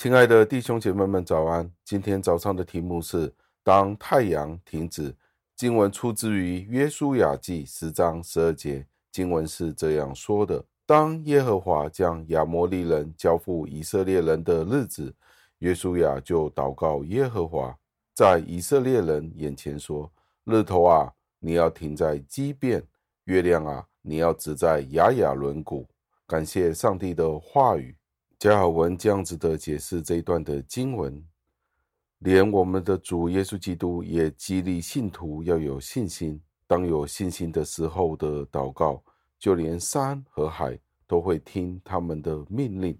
亲爱的弟兄姐妹们，早安！今天早上的题目是“当太阳停止”。经文出自于约书亚记十章十二节，经文是这样说的：“当耶和华将亚摩利人交付以色列人的日子，约书亚就祷告耶和华，在以色列人眼前说：日头啊，你要停在基遍；月亮啊，你要止在亚雅伦谷。”感谢上帝的话语。加尔文这样子的解释这一段的经文，连我们的主耶稣基督也激励信徒要有信心。当有信心的时候的祷告，就连山和海都会听他们的命令。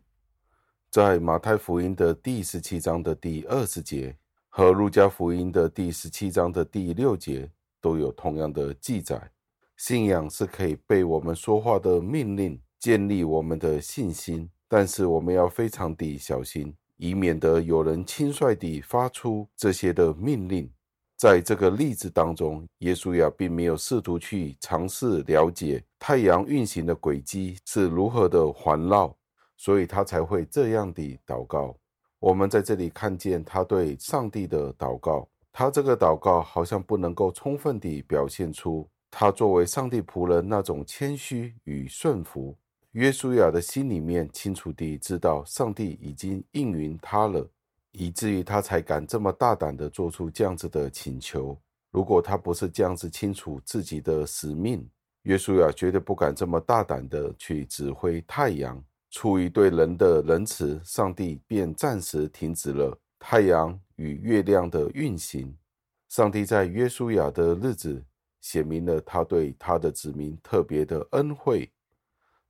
在马太福音的第十七章的第二十节和路加福音的第十七章的第六节都有同样的记载。信仰是可以被我们说话的命令建立我们的信心。但是我们要非常的小心，以免得有人轻率地发出这些的命令。在这个例子当中，耶稣呀并没有试图去尝试了解太阳运行的轨迹是如何的环绕，所以他才会这样的祷告。我们在这里看见他对上帝的祷告，他这个祷告好像不能够充分地表现出他作为上帝仆人那种谦虚与顺服。约书亚的心里面清楚地知道，上帝已经应允他了，以至于他才敢这么大胆地做出这样子的请求。如果他不是这样子清楚自己的使命，约书亚绝对不敢这么大胆地去指挥太阳。出于对人的仁慈，上帝便暂时停止了太阳与月亮的运行。上帝在约书亚的日子显明了他对他的子民特别的恩惠。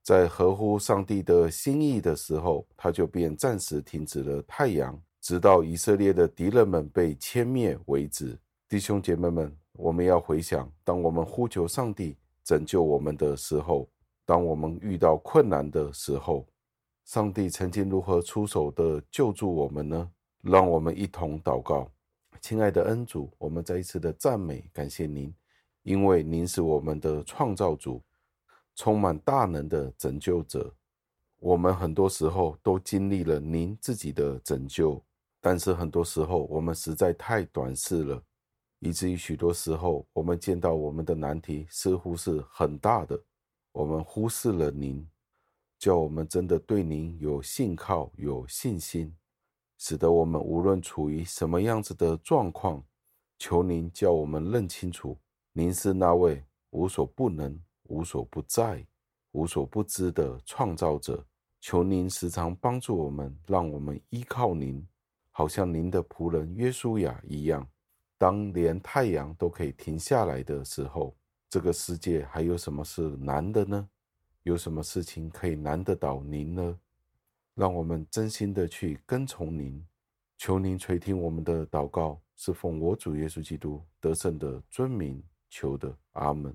在合乎上帝的心意的时候，他就便暂时停止了太阳，直到以色列的敌人们被歼灭为止。弟兄姐妹们，我们要回想，当我们呼求上帝拯救我们的时候，当我们遇到困难的时候，上帝曾经如何出手的救助我们呢？让我们一同祷告，亲爱的恩主，我们再一次的赞美感谢您，因为您是我们的创造主。充满大能的拯救者，我们很多时候都经历了您自己的拯救，但是很多时候我们实在太短视了，以至于许多时候我们见到我们的难题似乎是很大的，我们忽视了您，叫我们真的对您有信靠、有信心，使得我们无论处于什么样子的状况，求您叫我们认清楚，您是那位无所不能。无所不在、无所不知的创造者，求您时常帮助我们，让我们依靠您，好像您的仆人约书亚一样。当连太阳都可以停下来的时候，这个世界还有什么是难的呢？有什么事情可以难得倒您呢？让我们真心的去跟从您，求您垂听我们的祷告，是奉我主耶稣基督得胜的尊名求的，阿门。